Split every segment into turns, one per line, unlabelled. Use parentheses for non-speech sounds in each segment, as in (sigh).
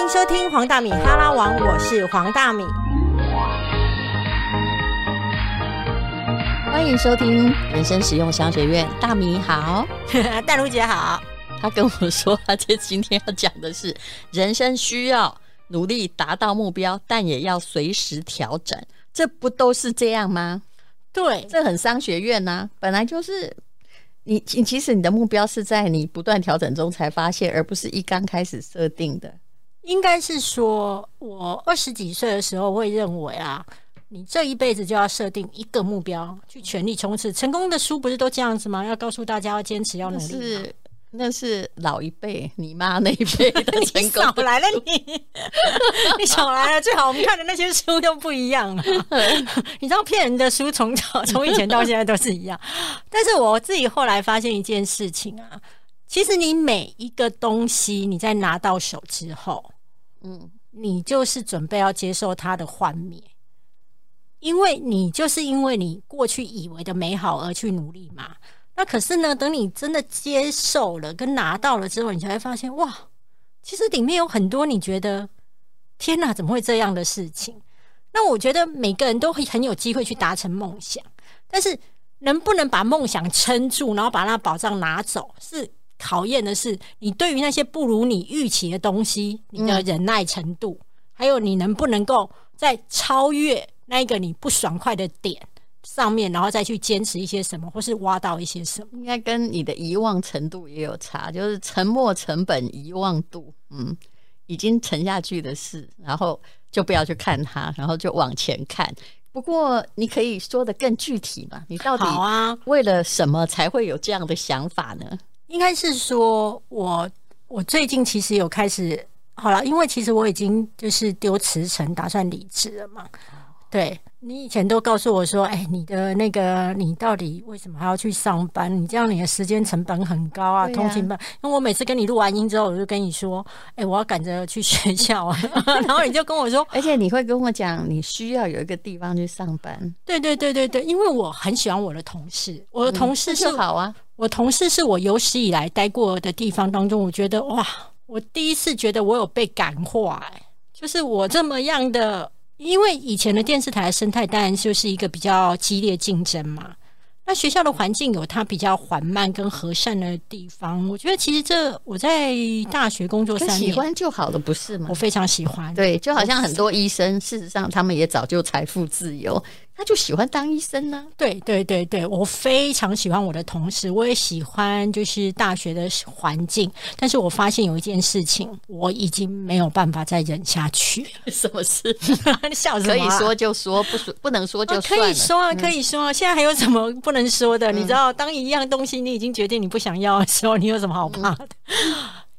迎收听黄大米哈拉王，我是黄大米。
欢迎收听人生实用商学院，大米好，(laughs)
淡如姐好。
他跟我说，他这今天要讲的是人生需要努力达到目标，但也要随时调整，这不都是这样吗？
对，
这很商学院呐、本来就是你，你其实你的目标是在你不断调整中才发现，而不是一刚开始设定的。
应该是说，我二十几岁的时候会认为啊，你这一辈子就要设定一个目标，去全力冲刺。成功的书不是都这样子吗？要告诉大家要坚持，要努力嘛。
是那是老一辈，你妈那一辈的 (laughs)
你
成功
少来了你，(laughs) 你少来了。最好我们看的那些书都不一样了。(laughs) 你知道骗人的书从早从以前到现在都是一样。但是我自己后来发现一件事情啊，其实你每一个东西你在拿到手之后，
嗯，
你就是准备要接受它的幻灭，因为你就是因为你过去以为的美好而去努力嘛。那可是呢，等你真的接受了跟拿到了之后，你才会发现，哇，其实里面有很多你觉得天哪，怎么会这样的事情？那我觉得每个人都会很有机会去达成梦想，但是能不能把梦想撑住，然后把那宝藏拿走，是考验的是你对于那些不如你预期的东西，你的忍耐程度，还有你能不能够在超越那一个你不爽快的点上面，然后再去坚持一些什么，或是挖到一些什么。
应该跟你的遗忘程度也有差，就是沉没成本、遗忘度，嗯，已经沉下去的事，然后就不要去看它，然后就往前看。不过你可以说的更具体嘛？你到底
好啊，
为了什么才会有这样的想法呢？
应该是说我我最近其实有开始好了，因为其实我已经就是丢辞呈，打算离职了嘛。对你以前都告诉我说，哎，你的那个你到底为什么还要去上班？你这样你的时间成本很高啊，
啊
通勤班。因为我每次跟你录完音之后，我就跟你说，哎，我要赶着去学校啊，(laughs) 然后你就跟我说，
而且你会跟我讲，你需要有一个地方去上班，
对对对对对，因为我很喜欢我的同事，我的同事
嗯
是
好啊。
我同事是我有史以来待过的地方当中，我觉得哇，我第一次觉得我有被感化、哎，就是我这么样的，因为以前的电视台的生态当然就是一个比较激烈竞争嘛。那学校的环境有它比较缓慢跟和善的地方，我觉得其实这我在大学工作三年，喜
欢就好了，不是吗
我？非常喜欢。
对，就好像很多医生，事实上他们也早就财富自由，他就喜欢当医生呢、
对对对对，我非常喜欢我的同事，我也喜欢就是大学的环境，但是我发现有一件事情，我已经没有办法再忍下去了。
什么事？
你 (laughs) 笑什么啊、
可以说就说，不说不能说就
啊。可以说啊，可以说啊。现在还有什么不能说的？你知道，当一样东西你已经决定你不想要的时候，你有什么好怕的？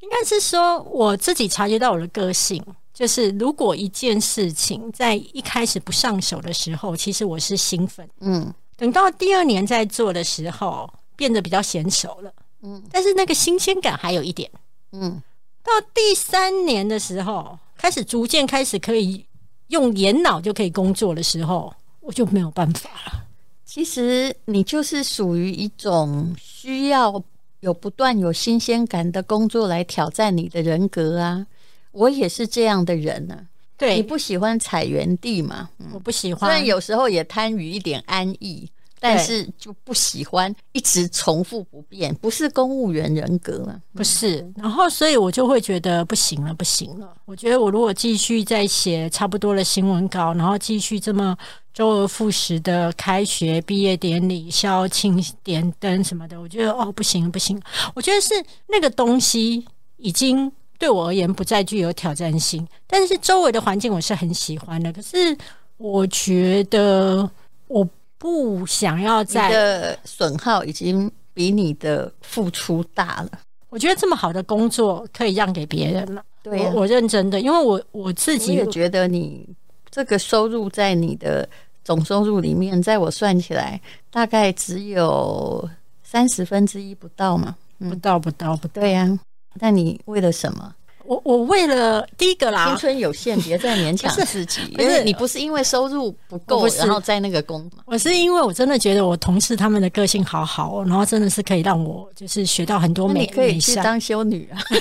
应该是说我自己察觉到我的个性，就是如果一件事情在一开始不上手的时候，其实我是兴奋。
嗯
等到第二年在做的时候，变得比较娴熟了，
嗯
但是那个新鲜感还有一点。
嗯，
到第三年的时候，开始逐渐开始可以用眼脑就可以工作的时候，我就没有办法了。
其实你就是属于一种需要有不断有新鲜感的工作来挑战你的人格啊。我也是这样的人呢、你
对，
不喜欢踩原地嘛？
我不喜欢虽。
然有时候也贪于一点安逸，但是就不喜欢一直重复不变，不是公务员人格嘛？
不是，然后所以我就会觉得不行了，不行了。我觉得我如果继续再写差不多的新闻稿，然后继续这么周而复始的开学、毕业典礼、校庆、点灯什么的，我觉得哦不行不行，我觉得是那个东西已经对我而言不再具有挑战性，但是周围的环境我是很喜欢的。可是我觉得我不想要
你
再
的损耗已经比你的付出大了。
我觉得这么好的工作可以让给别人了。
对呀
我我认真的，因为我我自己
也觉得你这个收入在你的总收入里面，在我算起来大概只有三十分之一不到嘛。
不到不到不到。
对呀、那你为了什么？
我我为了第一个啦青，
春有限，别再勉强自己。
不是
因为你不是因为收入不够，然后在那个工嘛。
我是因为我真的觉得我同事他们的个性好好哦，然后真的是可以让我就是学到很多美
你可以。去当修女啊。(laughs)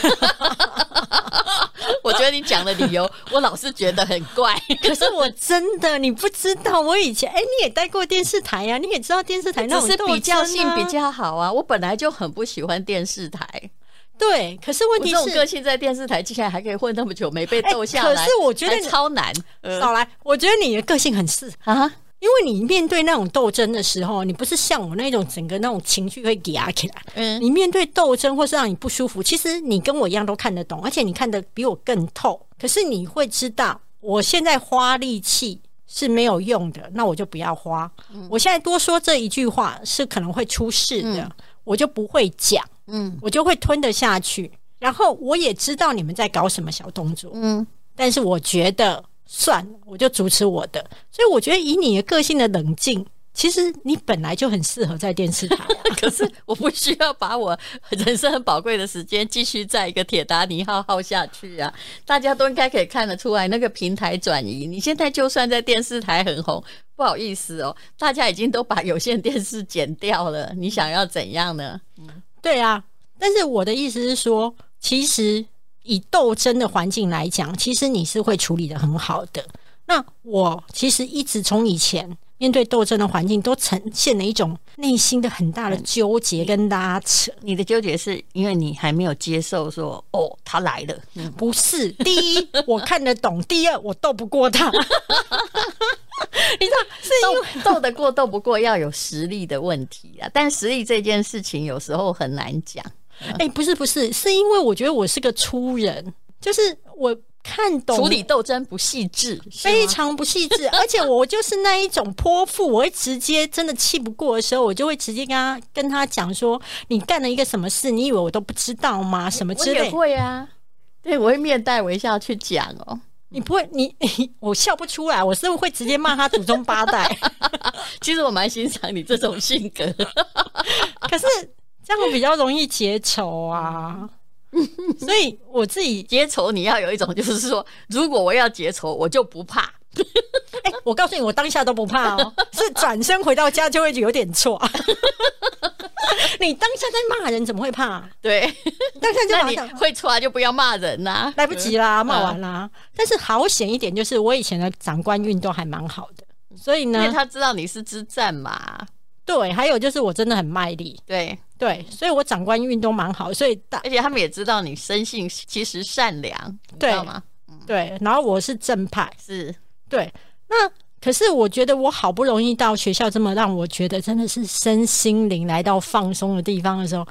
我觉得你讲的理由，我老是觉得很怪。
可是我真的，你不知道，我以前哎，你也待过电视台呀，你也知道电视台那种
比较
性
性比较好啊。我本来就很不喜欢电视台，
对。可是问题
我这种个，性在电视台竟然还可以混那么久，没被
哎
斗下来。
可是我觉得
还超难。呃
少来，我觉得你的个性很适。
啊，
因为你面对那种斗争的时候，你不是像我那种整个那种情绪会压起来。
嗯，
你面对斗争或是让你不舒服，其实你跟我一样都看得懂，而且你看得比我更透。可是你会知道，我现在花力气是没有用的，那我就不要花。我现在多说这一句话是可能会出事的，
嗯
我就不会讲，
嗯
我就会吞得下去。然后我也知道你们在搞什么小动作，
嗯，
但是我觉得算了，我就主持我的。所以我觉得以你的个性的冷静，其实你本来就很适合在电视台、啊。(laughs)
可是我不需要把我人生很宝贵的时间继续在一个铁达尼号耗下去啊！大家都应该可以看得出来，那个平台转移，你现在就算在电视台很红，不好意思哦，大家已经都把有线电视剪掉了，你想要怎样呢？
对啊，但是我的意思是说，其实以斗争的环境来讲，其实你是会处理的很好的。那我其实一直从以前面对斗争的环境，都呈现了一种内心的很大的纠结跟拉扯。
你的纠结是因为你还没有接受说，哦，他来了，嗯
不是，第一我看得懂，第二我斗不过他。(laughs) 你知道，是因为
斗斗得过斗不过要有实力的问题啊。但实力这件事情有时候很难讲。(laughs)
哎、不是不是，是因为我觉得我是个粗人，就是我看懂
处理斗争不细致，
非常不细致，(laughs) 而且我就是那一种泼妇，我会直接真的气不过的时候，我就会直接跟他跟他讲说，你干了一个什么事，你以为我都不知道吗？什么
我也
之类。
会啊，对我会面带微笑去讲哦。
你不会，你你 (laughs) 我笑不出来，我是会直接骂他祖宗八代。(laughs)
其实我蛮欣赏你这种性格，(laughs)
可是这样比较容易结仇啊，所以我自己，
结仇你要有一种，就是说，如果我要结仇，我就不怕。
哎、我告诉你，我当下都不怕哦，是转身回到家就会有点错。你当下在骂人，怎么会怕？
对，
当下就
那你
马上
会出来，就不要骂人呐、
来不及啦，骂
嗯
完啦。但是好险一点，就是我以前的长官运都还蛮好的，所以
因为
呢，
他知道你是之战嘛。
对，还有就是我真的很卖力，
对，
对，所以我长官运都蛮好，所以大
而且他们也知道你生性其实善良，你知
对
道吗？
对，然后我是正派，
是，
对，那可是我觉得我好不容易到学校这么让我觉得真的是身心灵来到放松的地方的时候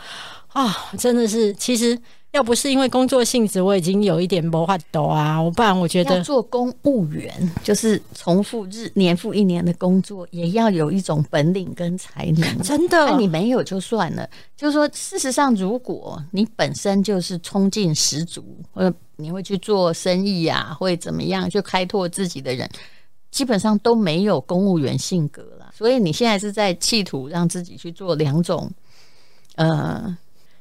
啊，真的是其实要不是因为工作性质，我已经有一点没法抖啊，我不然我觉得
做公务员，就是重复日年复一年的工作，也要有一种本领跟才能。
真的
那你没有就算了，就是说，事实上，如果你本身就是冲劲十足，或者你会去做生意呀、会怎么样，就开拓自己的人，基本上都没有公务员性格了。所以你现在是在企图让自己去做两种，呃，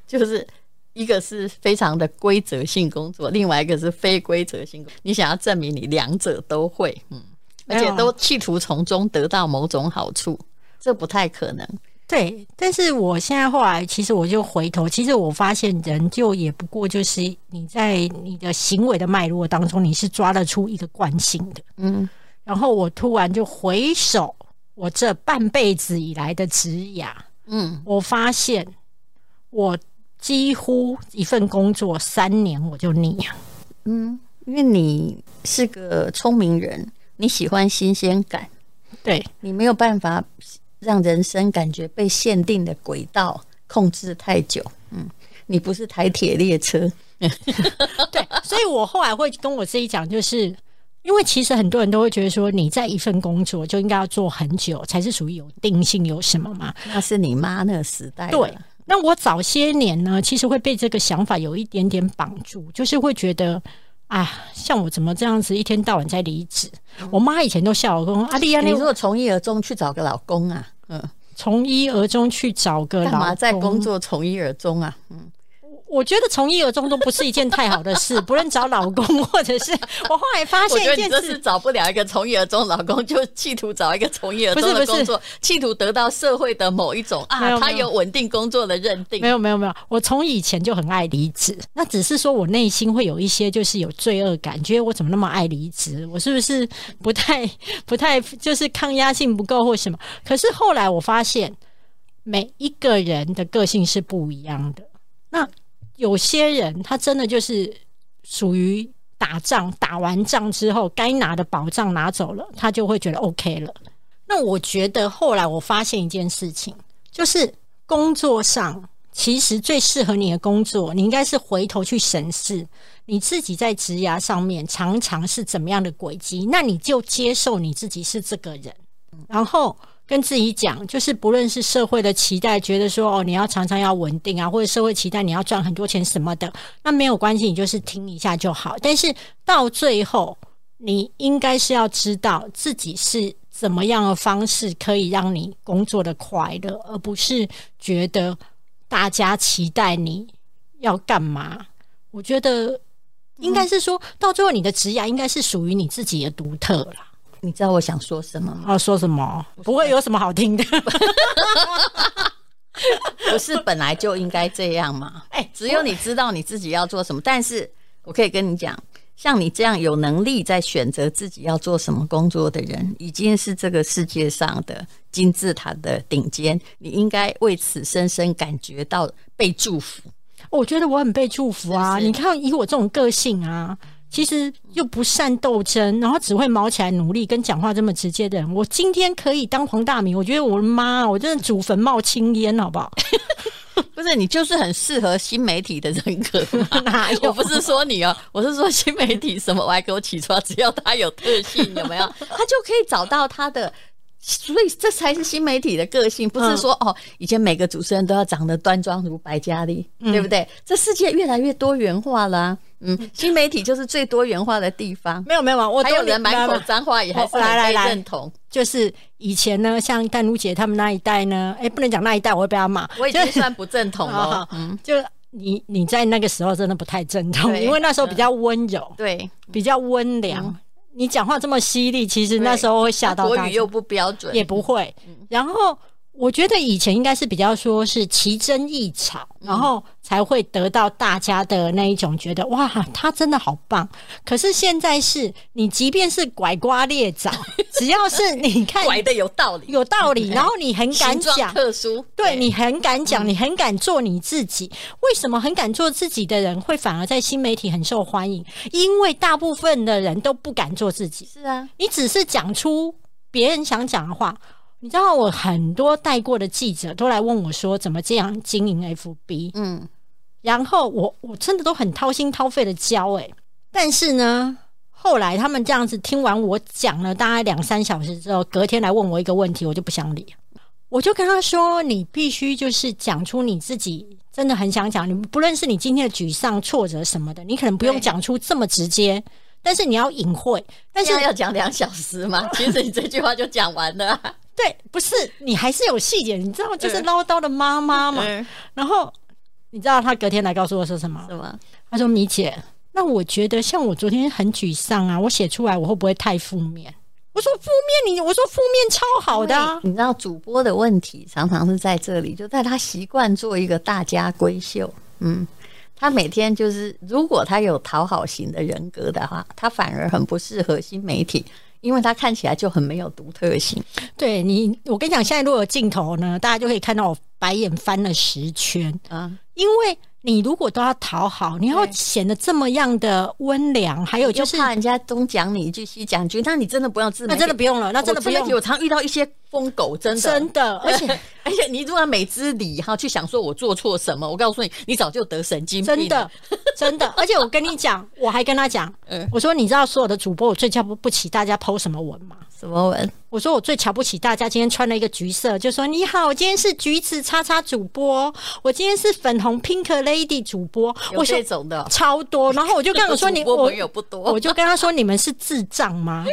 就是一个是非常的规则性工作，另外一个是非规则性工作。你想要证明你两者都会，嗯，而且都企图从中得到某种好处，这不太可能。
对，但是我现在后来，其实我就回头，其实我发现人就也不过就是你在你的行为的脉络当中，你是抓得出一个惯性的。
嗯，
然后我突然就回首我这半辈子以来的职涯，
嗯，
我发现我几乎一份工作三年我就腻了。
嗯，因为你是个聪明人，你喜欢新鲜感，
对
你没有办法让人生感觉被限定的轨道控制太久。嗯，你不是台铁列车，(laughs)
对，所以我后来会跟我自己讲，就是因为其实很多人都会觉得说，你在一份工作就应该要做很久，才是属于有定性有什么嘛。
那是你妈那个时代的。
对，那我早些年呢，其实会被这个想法有一点点绑住，就是会觉得。啊，像我怎么这样子一天到晚在离职？我妈以前都笑我说：“阿丽亚，你
你如果从一而终去找个老公啊，嗯，
从一而终去找个
干嘛
老公
在工作从一而终啊？嗯，
我觉得从一而终都不是一件太好的事，不论找老公或者是我后来发现一件事，
找不了一个从一而终的老公，就企图找一个从一而终的工作，(laughs) 企图得到社会的某一种啊，他有稳定工作的认定
没。有没有没有，我从以前就很爱离职，那只是说我内心会有一些就是有罪恶感，觉得我怎么那么爱离职，我是不是不太 (laughs) 不太就是抗压性不够或什么？可是后来我发现，每一个人的个性是不一样的。那有些人他真的就是属于打仗，打完仗之后该拿的宝藏拿走了，他就会觉得 OK 了。那我觉得后来我发现一件事情，就是工作上其实最适合你的工作，你应该是回头去审视你自己在职涯上面常常是怎么样的轨迹，那你就接受你自己是这个人，然后跟自己讲，就是不论是社会的期待，觉得说哦你要常常要稳定啊，或者社会期待你要赚很多钱什么的，那没有关系，你就是听一下就好。但是到最后，你应该是要知道自己是怎么样的方式可以让你工作的快乐，而不是觉得大家期待你要干嘛。我觉得应该是说到最后，你的职涯应该是属于你自己的独特啦。
你知道我想说什么吗？
啊，说什么不会有什么好听的？(laughs)
不是本来就应该这样吗？(laughs)
哎
只有你知道你自己要做什么。但是我可以跟你讲，像你这样有能力在选择自己要做什么工作的人，已经是这个世界上的金字塔的顶尖。你应该为此深深感觉到被祝福。
我觉得我很被祝福啊！
是是
你看，以我这种个性啊，其实又不善斗争，然后只会毛起来努力，跟讲话这么直接的人，我今天可以当黄大明，我觉得我的妈，我真的祖坟冒青烟，好不好？(laughs)
不是你就是很适合新媒体的人格嘛 (laughs)
哪有
我不是说你哦，我是说新媒体什么歪给我起床，只要他有特性，有没有？(laughs) 他就可以找到他的。所以这才是新媒体的个性，不是说、哦，以前每个主持人都要长得端庄如白嘉莉，对不对？这世界越来越多元化了啊、嗯，新媒体就是最多元化的地方。
没有没有，我
还有人满口
来
脏话，也还是
来来来
认同。
就是以前呢，像淡如姐他们那一代呢，哎、不能讲那一代，我会被他骂。
我已经算不正统 (laughs)
好
了
嗯。就你你在那个时候真的不太正统，因为那时候比较温柔，
对，
比较温良。你讲话这么犀利，其实那时候会吓到大家
国语又不标准，
也不会。然后我觉得以前应该是比较说是奇珍异草，然后才会得到大家的那一种觉得哇，他真的好棒。可是现在是你即便是拐瓜裂枣，(laughs) 只要是你看
拐的有道理，
有道理，然后你很敢讲。
特殊，
对你很敢讲，你很敢做你自己。为什么很敢做自己的人会反而在新媒体很受欢迎？因为大部分的人都不敢做自己。
是啊，
你只是讲出别人想讲的话。你知道，我很多带过的记者都来问我说，怎么这样经营 FB？
嗯，
然后我我真的都很掏心掏肺的教诶、但是呢，后来他们这样子听完我讲了大概两三小时之后，隔天来问我一个问题，我就不想理。我就跟他说：“你必须就是讲出你自己真的很想讲，你不论是你今天的沮丧、挫折什么的，你可能不用讲出这么直接，但是你要隐晦。但是
要讲两小时嘛，其实你这句话就讲完了啊。
对，不是你还是有细节，你知道，就是
嗯
唠叨的妈妈嘛。
嗯，
然后你知道他隔天来告诉我说什么？
什么？
他说：“米姐，那我觉得像我昨天很沮丧啊，我写出来我会不会太负面？”我说：“负面你，我说负面超好的啊。
你知道主播的问题常常是在这里，就在他习惯做一个大家闺秀，嗯。他每天就是，如果他有讨好型的人格的话，他反而很不适合新媒体，因为它看起来就很没有独特性。
对你，我跟你讲，现在如果有镜头呢，大家就可以看到我白眼翻了十圈，
啊，
因为你如果都要讨好，你要显得这么样的温良，还有就是
怕人家东讲你一句西讲一句，那你真的不要自媒
那，真的不用了，那真的不用。
我我常遇到一些疯狗，真的 (laughs)
真的，而且
而且你如果每知理哈，去想说我做错什么，我告诉你，你早就得神经病。
真的，真的，(laughs) 而且我跟你讲，我还跟他讲，
嗯
我说你知道所有的主播我最瞧不不起大家 PO 什么文吗？
什么文？
我说我最瞧不起大家今天穿了一个橘色，就说你好，我今天是橘子叉叉主播，我今天是粉红 Pink Lady 主播，我说
这种的哦，
超多，然后我就跟我说你 (laughs) 我
朋友不多，
我就跟他说：“你们是智障吗？”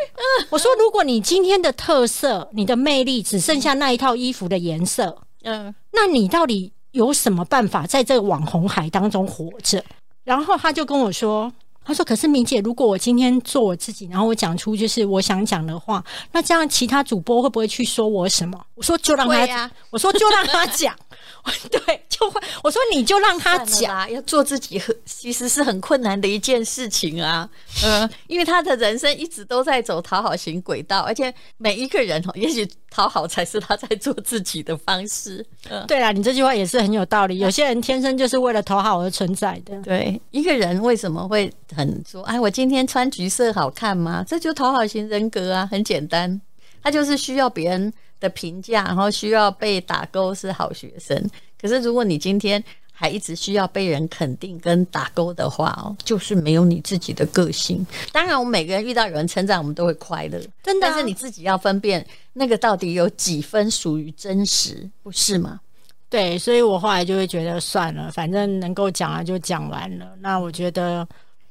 我说：“如果你今天的特色、你的魅力只剩下那一套衣服的颜色，
嗯，
那你到底有什么办法在这个网红海当中活着？然后他就跟我说。他说：“可是明姐，如果我今天做我自己，然后我讲出就是我想讲的话，那这样其他主播会不会去说我什么？”我说：“就让他，我说就让他讲。” (laughs) 对，就会我说你就让他讲，
要做自己，很其实是很困难的一件事情啊。(laughs) 嗯，因为他的人生一直都在走讨好型轨道，而且每一个人哦，也许讨好才是他在做自己的方式。
嗯，对啦，你这句话也是很有道理。有些人天生就是为了讨好而存在的。
对，一个人为什么会很说，哎，我今天穿橘色好看吗？这就讨好型人格啊，很简单，他就是需要别人。的评价，然后需要被打勾是好学生。可是如果你今天还一直需要被人肯定跟打勾的话哦，就是没有你自己的个性。当然，我们每个人遇到有人称赞，我们都会快乐，
真的。
但是你自己要分辨那个到底有几分属于真实，不是吗？
对，所以我后来就会觉得算了，反正能够讲了就讲完了。那我觉得。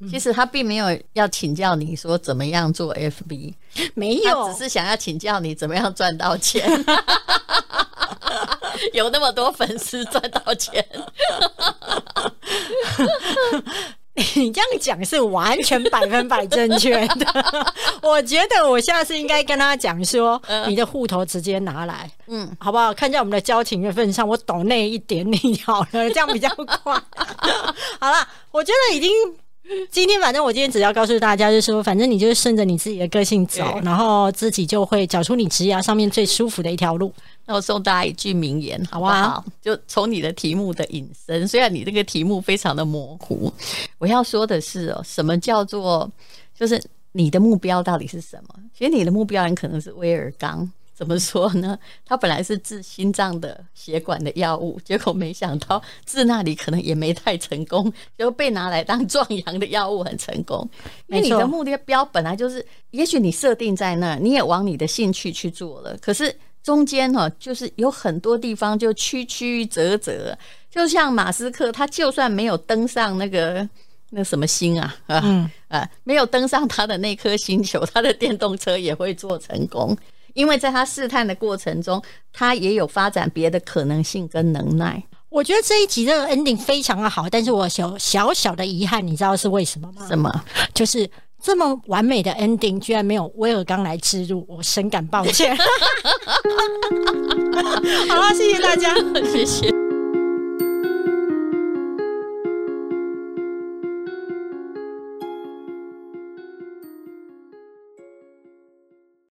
其实他并没有要请教你说怎么样做 FB，
没有，
只是想要请教你怎么样赚到钱，(laughs) 有那么多粉丝赚到钱。
你这样讲是完全百分百正确的。(laughs) 我觉得我下次应该跟他讲说，你的户头直接拿来，嗯，好不好？看在我们的交情的份上，我懂那一点你好了，这样比较快。(laughs) 好了，我觉得已经。(laughs) 今天反正我今天只要告诉大家，就是说，反正你就是顺着你自己的个性走，然后自己就会找出你职涯上面最舒服的一条路。
那我送大家一句名言，好不好？就从你的题目的引申，虽然你这个题目非常的模糊，我要说的是哦，什么叫做就是你的目标到底是什么？其实你的目标很可能是威尔刚。怎么说呢？他本来是治心脏的血管的药物，结果没想到治那里可能也没太成功，就被拿来当 (laughs) 壮阳的药物很成功。因为你的目标本来就是，也许你设定在那儿，你也往你的兴趣去做了，可是中间哈，就是有很多地方就曲曲折折。就像马斯克，他就算没有登上那个那什么星啊啊啊，没有登上他的那颗星球，他的电动车也会做成功。因为在他试探的过程中，他也有发展别的可能性跟能耐。
我觉得这一集这个 ending 非常的好，但是我小小小的遗憾，你知道是为什么吗？
什么？
就是这么完美的 ending 居然没有威尔刚来植入，我深感抱歉。(laughs) (laughs) 好了，谢谢大家，
谢谢。